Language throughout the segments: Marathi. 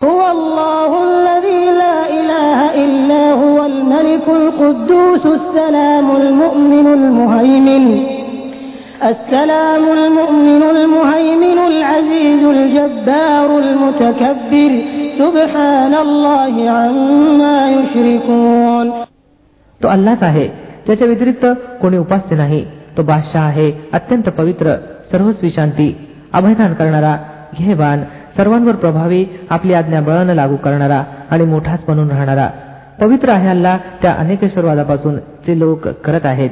هو الله الذي لا إله إلا هو الملك القدوس السلام المؤمن المهيمن السلام المؤمن المهيمن العزيز الجبار المتكبر سبحان الله عما يشركون तो अल्लाच आहे ज्याच्या व्यतिरिक्त कोणी उपास्य नाही तो बादशाह आहे अत्यंत पवित्र सर्वस्वी शांती अभयदान करणारा घेबान सर्वांवर प्रभावी आपली आज्ञा बळानं लागू करणारा आणि मोठाच बनून राहणारा. पवित्र आहे अल्ला त्या अनेकेश्वरवादापासून ते लोक करत आहेत.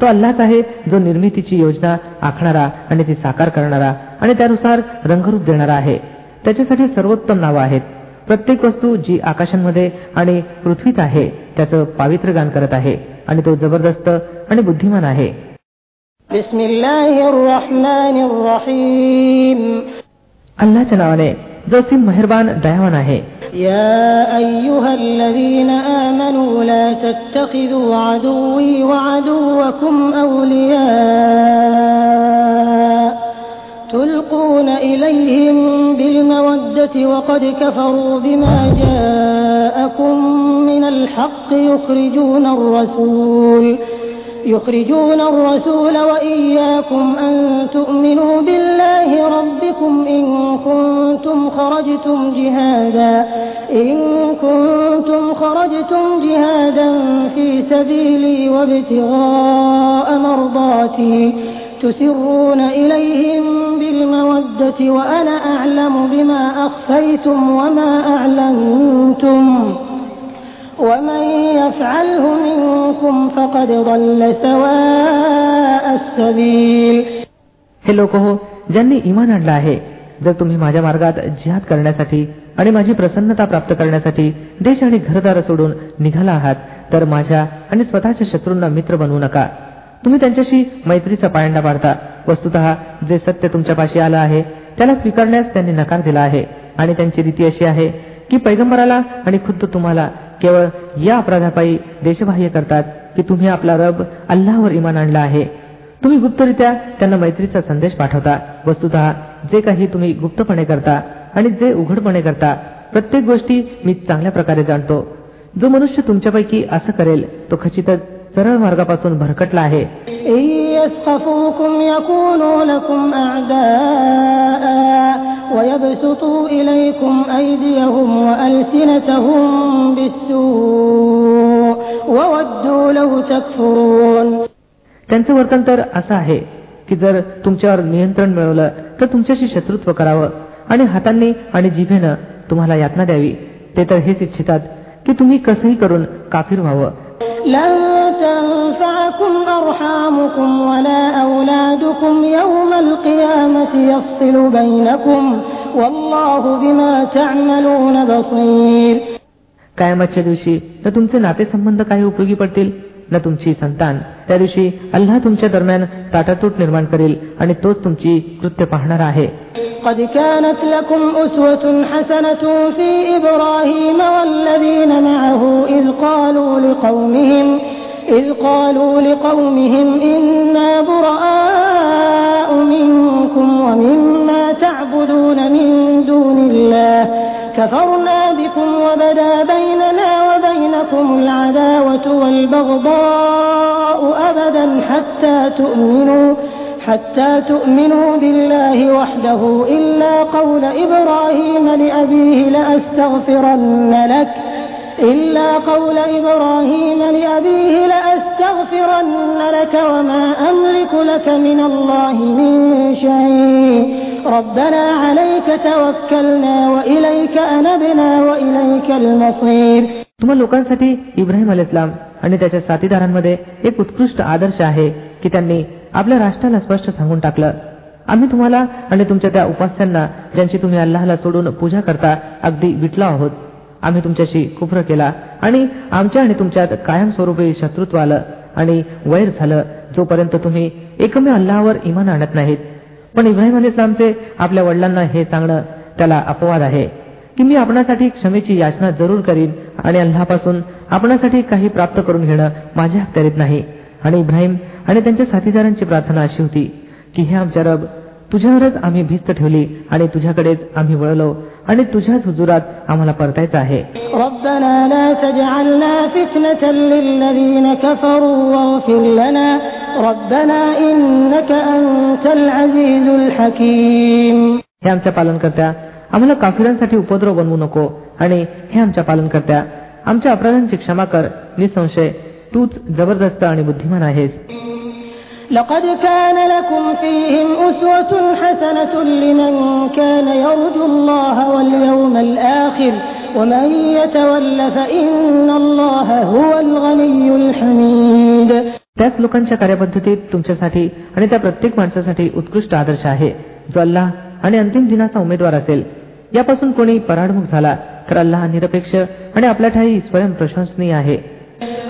तो अल्लाच आहे जो निर्मितीची योजना आखणारा आणि ती साकार करणारा आणि त्यानुसार रंगरूप देणारा आहे त्याच्यासाठी सर्वोत्तम नावं आहेत प्रत्येक वस्तू जी आकाशांमध्ये आणि पृथ्वीत आहे त्याचं पावित्र्य गान करत आहे आणि तो जबरदस्त आणि बुद्धिमान आहे بسم الله الرحمن الرحيم अल्लाच्या नावाने जो सिम मेहरबान दयावान आहे يا أيها الذين آمنوا لا تتخذوا عدوي وعدوكم أولياء تلقون إليهم بالمودة وقد كفروا بما جاءكم من الحق يخرجون الرسول يخرجون الرسول وإياكم أن تؤمنوا بالله ربكم إن كنتم خرجتم جهادا إن كنتم خرجتم جهادا في سبيلي وابتغاء مرضاتي تسرون إليهم بالمودة وأنا أعلم بما أخفيتم وما أعلنتم ومن يفعله منكم فقد ضل سواء السبيل हे लोक हो ज्यांनी इमान आणलं आहे जर तुम्ही माझ्या मार्गात जिहाद करण्यासाठी आणि माझी प्रसन्नता प्राप्त करण्यासाठी देश आणि घरदार सोडून निघाला आहात तर माझ्या आणि स्वतःच्या शत्रूंना मित्र बनवू नका तुम्ही त्यांच्याशी मैत्रीचा पायंडा पाडता वस्तुत जे सत्य तुमच्यापाशी आलं आहे त्याला स्वीकारण्यास त्यांनी नकार दिला आहे. आणि त्यांची रीती अशी आहे की पैगंबराला आणि खुद्द तुम्हाला केवळ या अपराधापायी देशबाह्य करतात की तुम्ही आपला रब अल्लावर इमान आणला आहे. तुम्ही गुप्तरित्या त्यांना मैत्रीचा संदेश पाठवता. वस्तुत जे काही तुम्ही गुप्तपणे करता आणि जे उघडपणे करता प्रत्येक गोष्टी मी चांगल्या प्रकारे जाणतो. जो मनुष्य तुमच्यापैकी असं करेल तो खचितच सरळ मार्गापासून भरकटला आहे. त्यांचं वर्तन तर असं आहे की जर तुमच्यावर नियंत्रण मिळवलं तर तुमच्याशी शत्रुत्व करावं आणि हातांनी आणि जिभेनं तुम्हाला यातना द्यावी. ते तर हेच इच्छितात की तुम्ही कसंही करून काफिर व्हावं. لن تنفعكم أرحامكم ولا أولادكم يوم القيامة يفصل بينكم والله بما تعملون بصير कायमातच्या दिवशी न तुमचे नातेसंबंध काही उपयोगी पडतील न तुमची संतान त्या दिवशी अल्लाह तुमच्या दरम्यान ताटातूट निर्माण करेल आणि तोच तुमची कृत्य पाहणार आहे قد كانت لكم أسوة حسنة في إبراهيم والذين معه إذ قالوا لقومهم إذ قالوا لقومهم إنا براء منكم ومما تعبدون من دون الله كفرنا بكم وبدا بيننا وبينكم العداوة والبغضاء أبدا حتى تؤمنوا حتى تؤمنوا بالله وحده إلا قول إبراهيم لأبيه لأستغفرن لك إلا قول إبراهيم لأبيه لأستغفرن لك وما أملك لك من الله من شيء ربنا عليك توكلنا وإليك أنبنا وإليك المصير तुम्हा लोकांसाठी इब्राहिम अल इस्लाम आणि त्याच्या साथीदारांमध्ये एक उत्कृष्ट आदर्श आहे की त्यांनी आपल्या राष्ट्राला स्पष्ट सांगून टाकलं. आम्ही तुम्हाला आणि तुमच्या त्या उपास्यांना ज्यांची तुम्ही अल्लाहला सोडून पूजा करता अगदी विटलो आहोत. आम्ही तुमच्याशी कुफ्र केला आणि आमच्या आणि तुमच्यात कायमस्वरूपी शत्रुत्व आलं आणि वैर झालं जोपर्यंत तुम्ही एकमेव अल्लाहवर इमान आणत नाहीत. पण इब्राहिम अली इस्लामचे आपल्या वडिलांना हे सांगणं त्याला अपवाद आहे की मी आपणासाठी क्षमेची याचना जरूर करीन आणि अल्लापासून आपणासाठी काही प्राप्त करून घेणं माझ्या हत्यारीत नाही. आणि इब्राहिम आणि त्यांच्या साथीदारांची प्रार्थना अशी होती की हे आमच्या रब तुझ्यावरच आम्ही भिस्त ठेवली आणि तुझ्याकडेच आम्ही वळलो आणि तुझ्याच हुजुरात आम्हाला परतायचं आहे. हे आमच्या पालनकर्त्या आम्हाला काफिरांसाठी उपद्रव बनवू नको आणि हे आमच्या पालनकर्त्या आमच्या अपराधांची क्षमा कर निसंशय तूच जबरदस्त आणि बुद्धिमान आहेस. لقد كان لكم فيهم أسوة حسنة لمن كان يرجو الله واليوم الآخر ومن يتول فإن الله هو الغني الحميد त्याच लोकांच्या कार्यपद्धतीत तुमच्यासाठी आणि त्या प्रत्येक माणसासाठी उत्कृष्ट आदर्श आहे जो अल्लाह आणि अंतिम दिनाचा उमेदवार असेल यापासून कोणी पराडमुख झाला तर अल्लाह निरपेक्ष आणि आपल्या ठाई स्वयं प्रशंसनीय आहे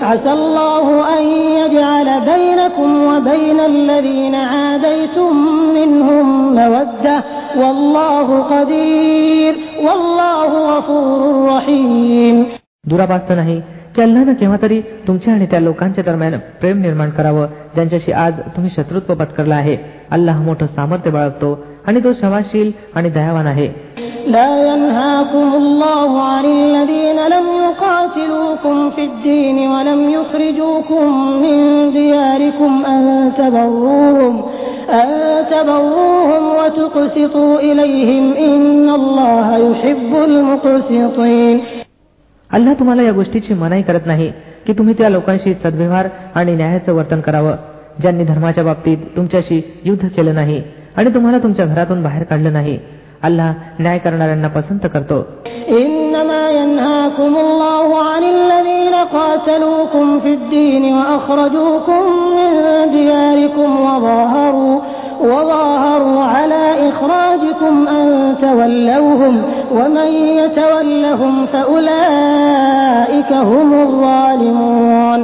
عسى الله أن يجعل بينكم وبين الذين عاديتم منهم مودة والله قدير والله غفور رحيم दुराभास्त नाही की अल्लानं केव्हा तरी तुमच्या आणि त्या लोकांच्या दरम्यान प्रेम निर्माण करावं ज्यांच्याशी आज तुम्ही शत्रुत्व पत्करला आहे अल्लाह मोठं सामर्थ्य बाळगतो आणि तो क्षमाशील आणि दयावान आहे لا ينهاكم الله عن الذين لم يقاتلوكم في الدين ولم يخرجوكم من دياركم أن تبروهم أن تبروهم وتقسطوا إليهم إن الله يحب المقسطين अल्लाह तुम्हाला या गोष्टीची मनाई करत नाही की तुम्ही त्या लोकांशी सद्व्यवहार आणि न्यायाचं वर्तन करावं ज्यांनी धर्माच्या बाबतीत तुमच्याशी युद्ध केलं नाही आणि तुम्हाला तुमच्या घरातून बाहेर काढलं नाही अल्लाह न्याय करणाऱ्यांना पसंत करतो إنما ينهاكم الله عن الذين قاتلوكم في الدين وأخرجوكم من دياركم وظاهروا وظاهروا على إخراجكم أن تولوهم ومن يتولهم فأولئك هم الظالمون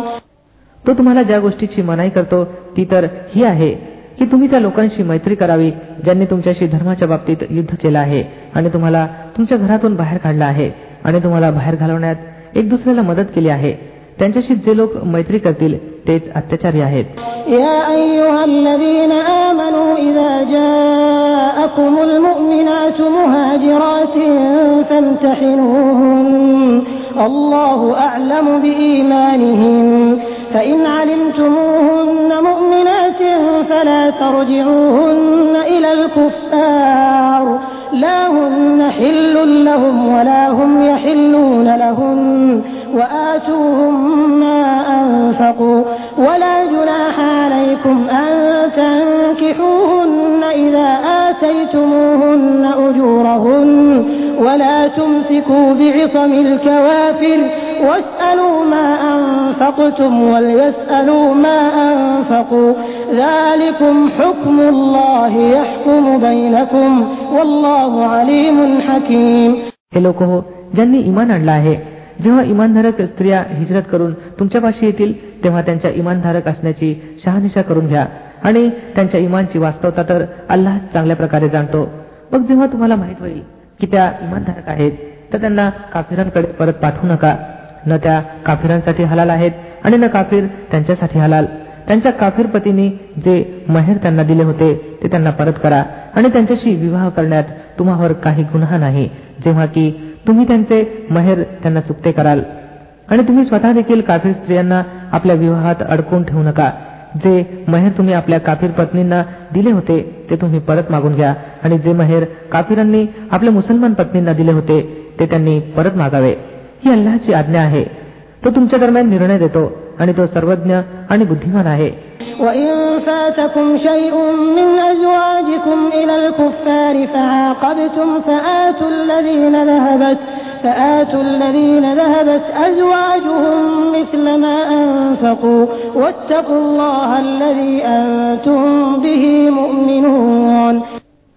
तो तुम्हाला ज्या गोष्टीची मनाई करतो ती तर ही आहे की तुम्ही त्या लोकांशी मैत्री करावी ज्यांनी तुमच्याशी धर्माच्या बाबतीत युद्ध केलं आहे आणि तुम्हाला तुमच्या घरातून बाहेर काढलं आहे आणि तुम्हाला बाहेर घालवण्यात एक दुसऱ्याला मदत केली आहे त्यांच्याशी जे लोक मैत्री करतील तेच अत्याचारी आहेत يا أيها الذين آمنوا إذا جاءكم المؤمنات مهاجرات فامتحنوهن الله أعلم بإيمانهن فإن علمتموهن مؤمنات فلا ترجعوهن إلى الكفار. لا هن حل لهم ولا هم يحلون لهن وآتوهم ما أنفقوا. ولا جناح عليكم أن تنكحوهن إذا آتيتموهن أجورهن. ولا تمسكوا بعصم الكوافر. واسألوا ما أنفقتم وليسألوا ما أنفقوا ذلكم حكم الله يحكم بينكم والله عليم حكيم हे लोक हो ज्यांनी इमान आणलं आहे जेव्हा इमानधारक स्त्रिया हिजरत करून तुमच्यापाशी येतील तेव्हा त्यांच्या इमानधारक असण्याची शहानिशा करून घ्या आणि त्यांच्या इमानची वास्तवता तर अल्लाह चांगल्या प्रकारे जाणतो मग जेव्हा तुम्हाला माहित होईल की त्या इमानधारक आहेत तर त्यांना काफिरांकडे परत पाठवू नका न त्या काफिरांसाठी हलाल आहेत आणि न काफिर त्यांच्यासाठी हलाल. त्यांच्या काफिर पतीने जे महेर त्यांना दिले होते ते त्यांना परत करा आणि त्यांच्याशी विवाह करण्यात तुम्हावर काही गुन्हा नाही. जेव्हा की तुम्ही त्यांचे महेर त्यांना चुकते कराल. आणि तुम्ही स्वतः देखील काफीर स्त्रियांना आपल्या विवाहात अडकून ठेवू नका. जे महेर तुम्ही आपल्या काफीर पत्नींना दिले होते ते तुम्ही परत मागून घ्या. आणि जे महेर काफिरांनी आपल्या मुसलमान पत्नींना दिले होते ते त्यांनी परत मागावे. ही अल्लाची आज्ञा आहे तो तुमच्या दरम्यान निर्णय देतो आणि तो सर्वज्ञ आणि बुद्धिमान आहे وإن فاتكم شيء من أزواجكم إلى الكفار فعاقبتم فآتوا الذين ذهبت فآتوا الذين ذهبت أزواجهم مثل ما أنفقوا واتقوا الله الذي أنتم به مؤمنون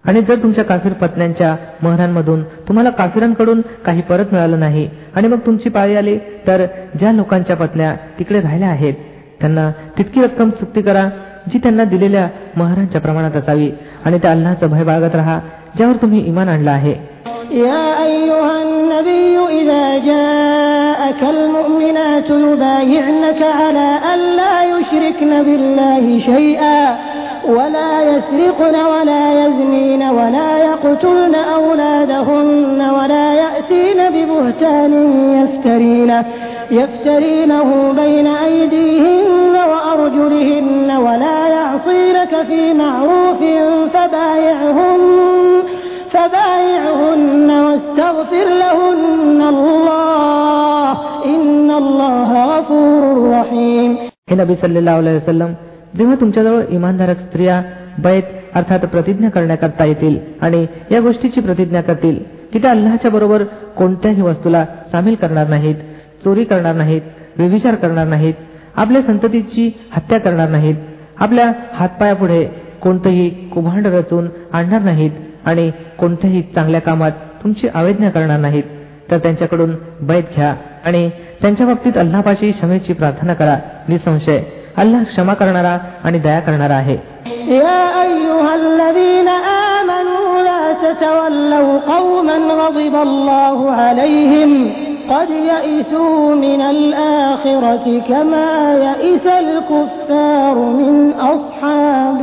आणि जर तुमच्या काफीर पत्न्यांच्या महरांमधून तुम्हाला काफिरांकडून काही परत मिळालं नाही आणि मग तुमची पाळी आली तर ज्या लोकांच्या पत्न्या तिकडे राहिल्या आहेत त्यांना तितकी रक्कम चुकती करा जी त्यांना दिलेल्या महारांच्या प्रमाणात असावी आणि त्या अल्लाचं भय बाळगत राहा ज्यावर तुम्ही इमान आणलं आहे يا أيها النبي إذا جاءك المؤمنات يبايعنك على أن لا يشركن بالله شيئا ولا يسرقن ولا يزنين ولا يقتلن أولادهن ولا يأتين ببهتان يفترينه, يفترينه بين أيديهن وأرجلهن ولا يعصينك في معروف فبايعهن, فبايعهن واستغفر لهن الله إن الله غفور رحيم. النبي صلى الله عليه وسلم जेव्हा तुमच्याजवळ इमानधारक स्त्रिया बैत अर्थात प्रतिज्ञा करण्याकरता येतील आणि या गोष्टीची प्रतिज्ञा करतील की त्या अल्लाच्या बरोबर कोणत्याही वस्तूला सामील करणार नाहीत चोरी करणार नाहीत व्यभिचार करणार नाहीत आपल्या संततीची हत्या करणार नाहीत आपल्या हातपायापुढे कोणतंही कुभांड रचून आणणार नाहीत आणि कोणत्याही चांगल्या कामात तुमची आवेदना करणार नाहीत तर त्यांच्याकडून बैत घ्या आणि त्यांच्या बाबतीत अल्लापाशी क्षमेची प्रार्थना करा निसंशय. अल्लाह क्षमा करणारा आणि दया करणारा आहे يا أيها الذين آمنوا لا تتولوا قوما غضب الله عليهم قد يئسوا من الآخرة كما يئس الكفار من أصحاب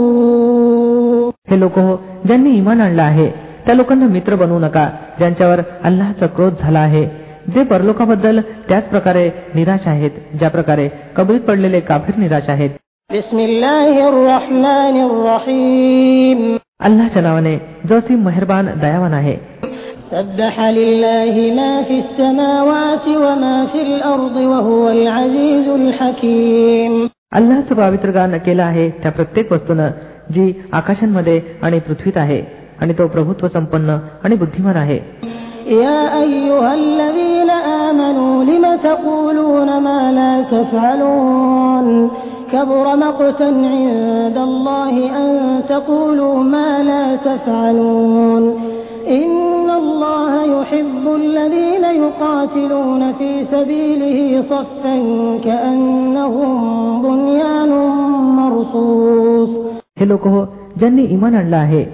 القبور हे लोक हो ज्यांनी इमान आणलं आहे त्या लोकांना मित्र बनवू नका ज्यांच्यावर अल्लाचा क्रोध झाला आहे जे परलोकाबद्दल त्याच प्रकारे निराश आहेत ज्या प्रकारे कबरीत पडलेले काफीर निराश आहेत. अल्लाच्या नावाने ती मेहरबान दयावान आहे. अल्लाच पावित्र गान केलं आहे त्या प्रत्येक वस्तून जी आकाशांमध्ये आणि पृथ्वीत आहे आणि तो प्रभुत्व संपन्न आणि बुद्धिमान आहे. يا أيها الذين آمنوا لم تقولون ما لا تفعلون كبر مقتا عند الله أن تقولوا ما لا تفعلون إن الله يحب الذين يقاتلون في سبيله صفا كأنهم بنيان مرصوص हे लोक हो ज्यांनी इमान आणलं आहे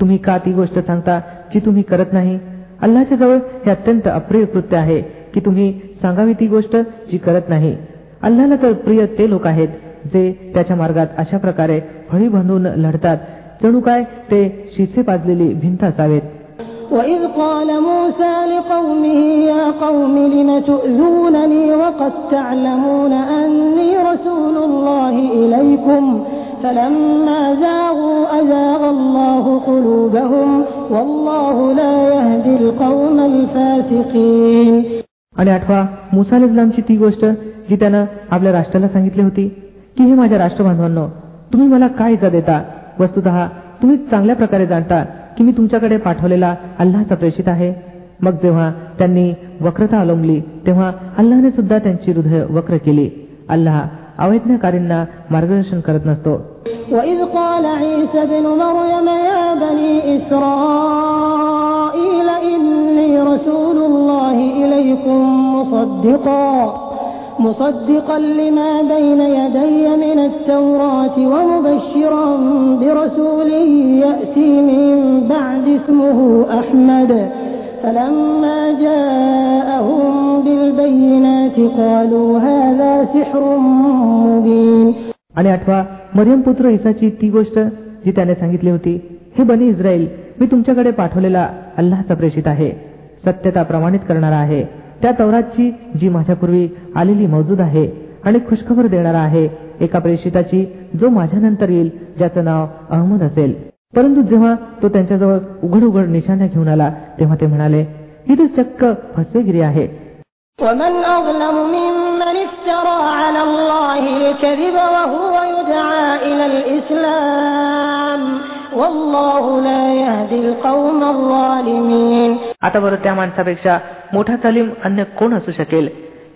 तुम्ही का ती गोष्ट सांगता जी तुम्ही करत नाही अल्लाच्या जवळ हे अत्यंत अप्रिय कृत्य आहे की तुम्ही सांगावी ती गोष्ट जी करत नाही अल्लाला तर प्रिय ते लोक आहेत जे त्याच्या मार्गात अशा प्रकारे फळी बांधून लढतात जणू काय ते शिसे पाजलेली भिंत असावेत وإذ قال موسى لقومه يا قوم لم تؤذونني وقد تعلمون أني رسول الله إليكم فلما زاغوا أزاغ الله قلوبهم والله لا يهدي القوم الفاسقين आणि आठवा मुसा इस्लामची ती गोष्ट जी त्यानं आपल्या राष्ट्राला सांगितली होती की हे माझ्या राष्ट्रबांधवांनो तुम्ही मला काय इजा देता वस्तुत तुम्ही चांगल्या प्रकारे जाणता की मी तुमच्याकडे पाठवलेला अल्लाचा प्रेषित आहे मग जेव्हा त्यांनी वक्रता अवलंबली तेव्हा अल्लाने सुद्धा त्यांची हृदय वक्र केली अल्लाह अवैज्ञाकारींना मार्गदर्शन करत नसतो وإذ قال عيسى ابن مريم يا بني إسرائيل إني رسول الله إليكم مصدقا مصدقا لما بين يدي من التوراة ومبشرا برسول يأتي من بعد اسمه أحمد فلما جاءهم بالبينات قالوا هذا سحر مبين आणि आठवा मरियम पुत्र इसाची ती गोष्ट जी त्याने सांगितली होती हे बनी इस्रायल मी तुमच्याकडे पाठवलेला अल्लाचा प्रेषित आहे सत्यता प्रमाणित करणारा आहे त्या तवरातची जी माझ्यापूर्वी आलेली मौजूद आहे आणि खुशखबर देणारा आहे एका प्रेषिताची जो माझ्यानंतर येईल ज्याचं नाव अहमद असेल परंतु जेव्हा तो त्यांच्याजवळ उघड उघड निशाण्या घेऊन आला तेव्हा ते म्हणाले ही तर चक्क फसवेगिरी आहे ومن أظلم ممن افترى على الله الكذب وهو يدعى إلى الإسلام والله لا يهدي القوم الظالمين आता बरं त्या माणसापेक्षा मोठा तालीम अन्य कोण असू शकेल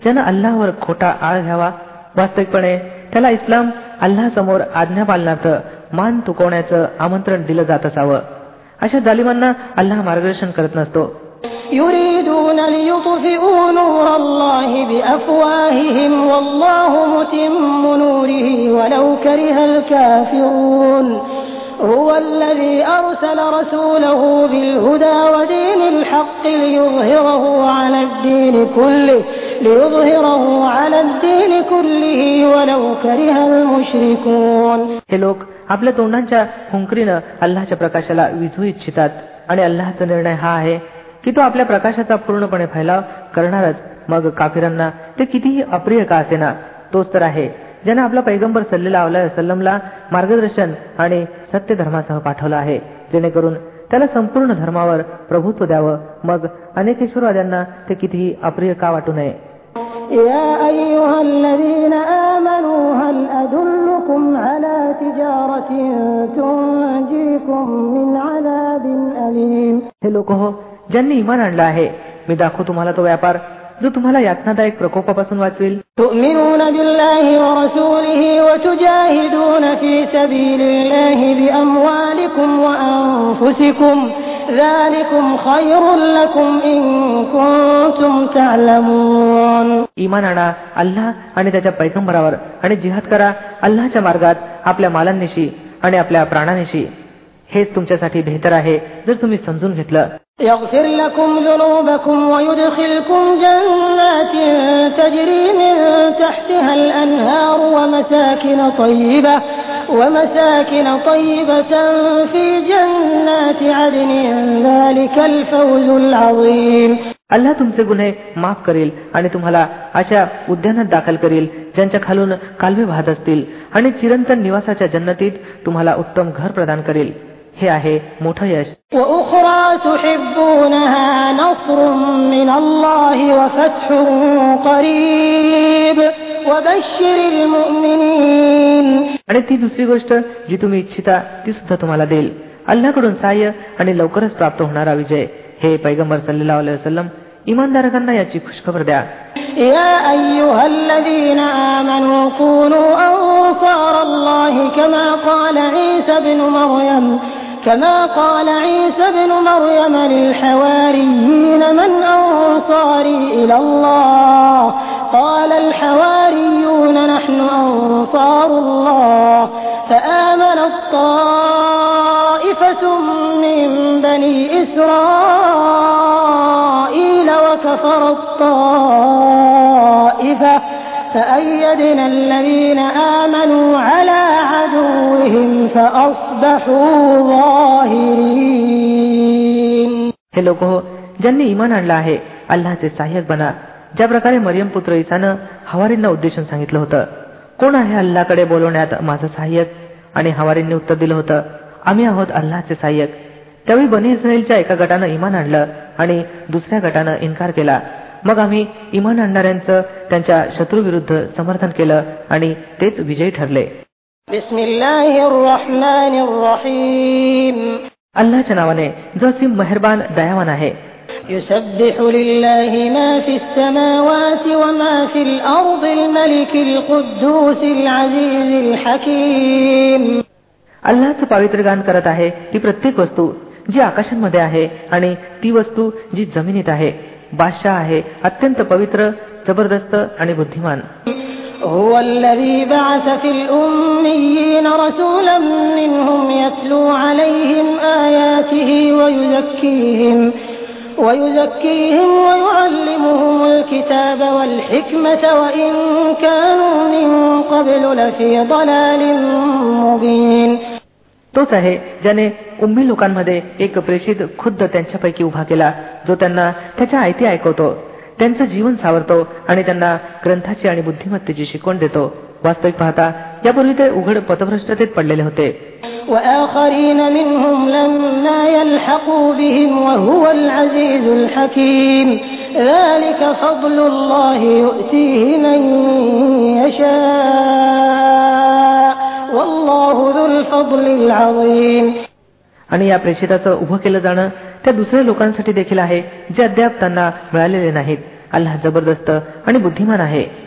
ज्यानं अल्लावर खोटा आळ घ्यावा वास्तविकपणे त्याला इस्लाम अल्ला समोर आज्ञा पालनाचं मान तुकवण्याचं आमंत्रण दिलं जात असावं अशा जालिमांना अल्लाह मार्गदर्शन करत नसतो يريدون ليطفئوا نور الله بأفواههم والله متم نوره ولو كره الكافرون هو الذي أرسل رسوله بالهدى ودين الحق ليظهره على الدين كله ليظهره على الدين كله ولو كره المشركون हे लोक आपल्या तोंडांच्या हुंकरीनं अल्लाच्या प्रकाशाला विझू इच्छितात. आणि अल्लाचा निर्णय हा आहे की तो आपल्या प्रकाशाचा पूर्णपणे फैलाव करणारच. मग काफिरांना ते कितीही अप्रिय का असेना तोच तर आहे ज्याने आपला पैगंबर सल्लेला सल्लमला मार्गदर्शन आणि सत्य धर्मासह पाठवला आहे. जेणेकरून त्याला संपूर्ण धर्मावर प्रभुत्व द्यावं. मग अनेकेश्वरवाद्यांना ते कितीही अप्रिय का वाटू नये. يا أيها الذين آمنوا هل أدلكم على تجارة تنجيكم من عذاب أليم हे लोक हो ज्यांनी इमान आणलं आहे मी दाखवू तुम्हाला तो व्यापार जो तुम्हाला यातनादायक प्रकोपापासून वाचवेल تؤمنون بالله ورسوله وتجاهدون في سبيل الله بأموالكم وأنفسكم ذلكم خير لكم إن كنتم تعلمون इमान आणा अल्लाह आणि त्याच्या पैगंबरावर आणि जिहाद करा अल्लाहच्या मार्गात आपल्या मालांनिशी आणि आपल्या प्राणानिशी हेच तुमच्यासाठी बेहतर आहे जर तुम्ही समजून घेतलं يغفر لكم ذنوبكم ويدخلكم جنات تجري من تحتها الأنهار ومساكن طيبة ومساكن طيبة في جنات عدن ذلك الفوز العظيم अल्लाह तुमचे गुन्हे माफ करेल आणि तुम्हाला अशा उद्यानात दाखल करेल ज्यांच्या खालून कालवे वाहत असतील आणि चिरंतन निवासाच्या जन्नतीत तुम्हाला उत्तम घर प्रदान करेल हे आहे मोठं यश وأخرى تحبونها نصر من الله وفتح قريب وبشر المؤمنين आणि ती दुसरी गोष्ट जी तुम्ही इच्छिता ती सुद्धा तुम्हाला देईल अल्लाकडून सहाय्य आणि लवकरच प्राप्त होणारा विजय हे पैगंबर सल्लेला वसलम इमानदारकांना याची खुशखबर द्या يا أيها الذين آمنوا كونوا أنصار الله كما قال عيسى بن مريم كما قال عيسى بن مريم للحواريين من أنصاري إلى الله قال الحواريون نحن أنصار الله فآمن الطائفة من بني إسرائيل وكفر الطائفة فأيدنا الذين آمنوا على عدوهم فأصبحوا ظاهرين हे लोक हो ज्यांनी इमान आणलं आहे अल्लाचे सहाय्यक बना ज्या प्रकारे मरियम पुत्र इसानं हवारींना उद्देशून सांगितलं होतं कोण आहे अल्लाकडे बोलवण्यात माझं सहाय्यक? आणि हवारींनी उत्तर दिलं होतं आम्ही आहोत अल्लाचे सहाय्यक. त्यावेळी बनी इस्राईलच्या एका गटानं इमान आणलं आणि दुसऱ्या गटानं इन्कार केला. मग आम्ही इमान आणणाऱ्यांचं त्यांच्या शत्रूविरुद्ध समर्थन केलं आणि तेच विजयी ठरले. अल्लाच्या नावाने जो सिम मेहरबान दयावान आहे. يسبح لله ما في السماوات وما في الأرض الملك القدوس العزيز الحكيم अल्लाचं पावित्र गान करत आहे ती प्रत्येक वस्तू जी आकाशांमध्ये आहे आणि ती वस्तू जी जमिनीत आहे बादशाह आहे अत्यंत पवित्र जबरदस्त आणि बुद्धिमान هو الذي بعث في الأميين رسولا منهم يتلو عليهم آياته ويزكيهم ويزكيهم ويعلمهم الكتاب والحكمة وإن كانوا من قبل لفي ضلال مبين तोच आहे ज्याने उम्मी लोकांमध्ये एक प्रेषित खुद्द त्यांच्यापैकी उभा केला जो त्यांना त्याच्या आयती ऐकवतो त्यांचं जीवन सावरतो आणि त्यांना ग्रंथाची आणि बुद्धिमत्तेची शिकवण देतो वास्तविक पाहता यापूर्वी ते उघड पथभ्रष्टतेत पडलेले होते. आणि या प्रेषिताचं उभं केलं जाणं त्या दुसऱ्या लोकांसाठी देखील आहे जे अद्याप त्यांना मिळालेले नाहीत. अल्लाह जबरदस्त आणि बुद्धिमान आहे.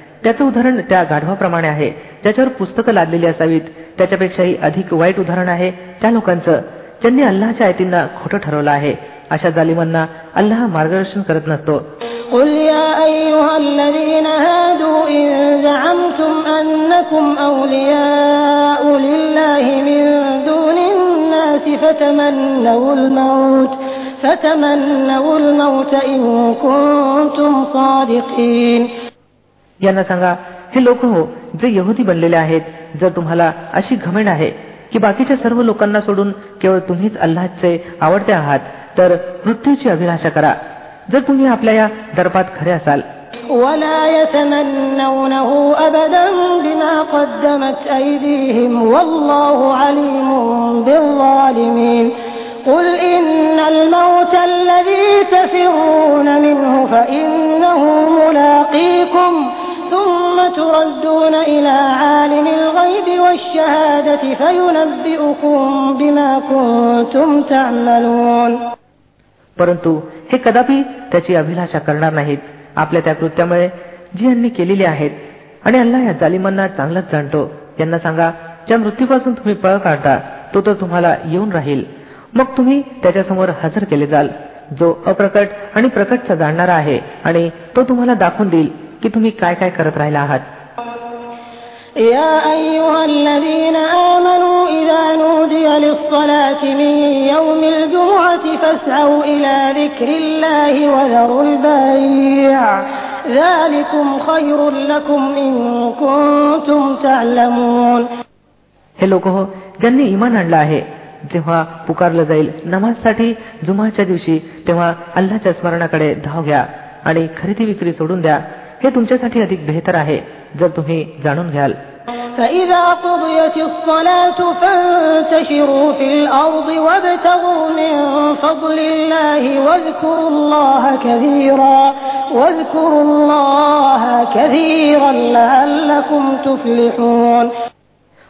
त्याचं उदाहरण त्या गाढवाप्रमाणे आहे ज्याच्यावर पुस्तकं लादलेली असावीत त्याच्यापेक्षाही अधिक वाईट उदाहरण आहे त्या लोकांचं ज्यांनी अल्लाच्या आयतींना खोटं ठरवलं आहे अशा जालिमांना अल्लाह मार्गदर्शन करत नसतो قل يا أيها الذين هادوا إن زعمتم أنكم أولياء لله من دون الناس فتمنوا الموت فتمنوا الموت إن كنتم صادقين यांना सांगा हे लोक हो जे यहुदी बनलेले आहेत जर तुम्हाला अशी घमेंड आहे की बाकीच्या सर्व लोकांना सोडून केवळ तुम्हीच अल्लाचे आवडते आहात तर मृत्यूची अभिलाषा करा जर तुम्ही आपल्या या दर्पात खरे असाल ولا يتمنونه أبدا بما قدمت أيديهم والله عليم بالظالمين قل إن الموت الذي تفرون منه فإنه ملاقيكم ثم تردون إلى عالم الغيب والشهادة فينبئكم بما كنتم تعملون परंतु हे कदापि त्याची अभिलाषा करणार नाहीत आपल्या त्या कृत्यामुळे जी यांनी केलेली आहेत आणि अल्लाह या जालिमांना चांगलंच जाणतो यांना सांगा ज्या मृत्यूपासून तुम्ही पळ काढता तो तर तुम्हाला येऊन राहील मग तुम्ही त्याच्यासमोर हजर केले जाल जो अप्रकट आणि प्रकटचा जाणणारा आहे आणि तो तुम्हाला दाखवून देईल की तुम्ही काय काय करत राहिला आहात يا أيها الذين آمنوا إذا نودي للصلاة من يوم الجمعة فاسعوا إلى ذكر الله وذروا البيع ذلكم خير لكم إن كنتم تعلمون हे लोक हो ज्यांनी इमान आणलं आहे जेव्हा पुकारलं जाईल नमाजसाठी जुमाच्या दिवशी तेव्हा अल्लाच्या स्मरणाकडे धाव घ्या आणि खरेदी विक्री सोडून द्या हे तुमच्यासाठी अधिक बेहतर आहे जर तुम्ही जाणून घ्याल فإذا قضيت الصلاة فانتشروا في الأرض وابتغوا من فضل الله واذكروا الله كثيرا واذكروا الله كثيرا لعلكم تفلحون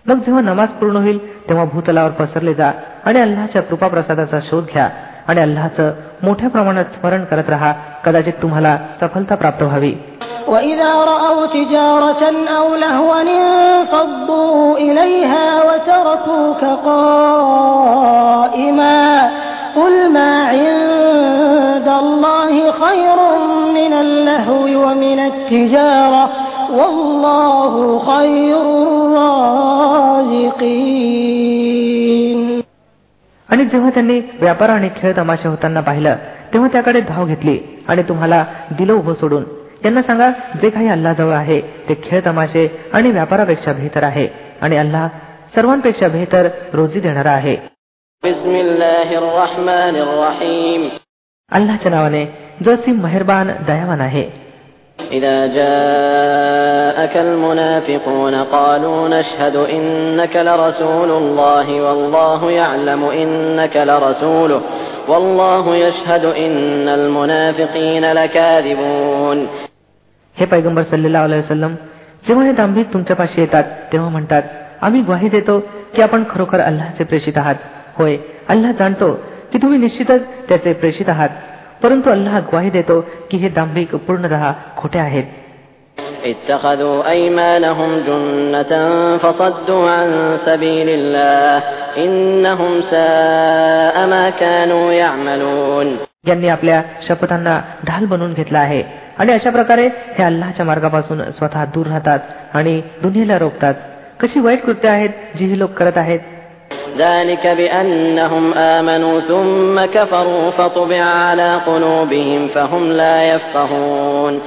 मग जेव्हा नमाज पूर्ण होईल तेव्हा भूतलावर पसरले जा आणि अल्लाच्या कृपाप्रसादाचा शोध घ्या आणि अल्लाचं मोठ्या प्रमाणात स्मरण करत राहा कदाचित तुम्हाला सफलता प्राप्त व्हावी وإذا رأوا تجارة أو لهوا انفضوا إليها وتركوك قائما قل ما عند الله خير من اللهو ومن التجارة والله خير الرازقين आणि जेव्हा त्यांनी व्यापार आणि खेळ तमाशा होताना पाहिलं तेव्हा त्याकडे धाव घेतली आणि तुम्हाला दिलं उभं सोडून यांना सांगा जे काही अल्लाजवळ आहे ते खेळ तमाशे आणि व्यापारापेक्षा बेहतर आहे आणि अल्लाह सर्वांपेक्षा बेहतर रोजी देणारा आहे بسم الله الرحمن الرحيم अल्लाच्या नावाने जो सी मेहरबान दयावान आहे إذا جاءك المنافقون قالوا نشهد إنك لرسول الله والله يعلم إنك لرسوله والله يشهد إن المنافقين لكاذبون हे पैगंबर सल्लेला वसलम जेव्हा हे दांभिक तुमच्यापाशी येतात तेव्हा म्हणतात आम्ही ग्वाही देतो की आपण खरोखर अल्लाचे प्रेषित आहात होय अल्लाह जाणतो की तुम्ही निश्चितच त्याचे प्रेषित आहात परंतु अल्लाह ग्वाही देतो की हे दांभिक पूर्णतः खोटे आहेत اتخذوا أيمانهم جنة فصدوا عن سبيل الله إنهم ساء ما كانوا يعملون यांनी आपल्या शपथांना ढाल बनवून घेतला आहे आणि अशा प्रकारे हे अल्लाच्या मार्गापासून स्वतः दूर राहतात आणि दुनियेला रोखतात कशी वाईट कृत्य आहेत जी ही लोक करत आहेत ذلك بأنهم آمنوا ثم كفروا فطبع على قلوبهم فهم لا يفقهون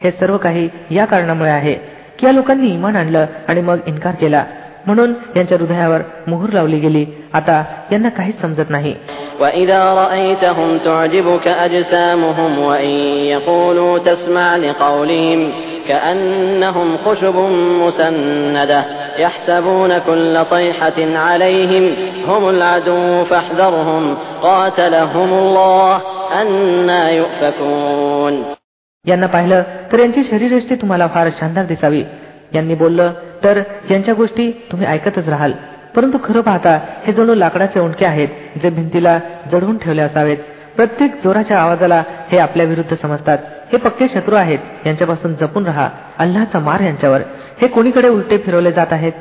हे सर्व काही या कारणामुळे आहे की या लोकांनी इमान आणलं आणि मग इन्कार केला म्हणून यांच्या हृदयावर मोहर लावली गेली आता यांना काहीच समजत नाही وإذا رأيتهم تعجبك أجسامهم وإن يقولوا تسمع لقولهم كأنهم خشب مسندة يحسبون كل صيحة عليهم هم العدو فاحذرهم قاتلهم الله أنا يؤفكون यांना पाहिलं तर यांची शरीरयष्टी तुम्हाला फार शानदार दिसावी यांनी बोललं तर यांच्या गोष्टी तुम्ही ऐकतच राहाल परंतु खरं पाहता हे जणू लाकडाचे ओंडके आहेत जे भिंतीला जडवून ठेवले असावेत. प्रत्येक जोराच्या आवाजाला हे आपल्या विरुद्ध समजतात. हे पक्के शत्रू आहेत यांच्यापासून जपून राहा. अल्लाचा मार यांच्यावर. हे कोणीकडे उलटे फिरवले जात आहेत?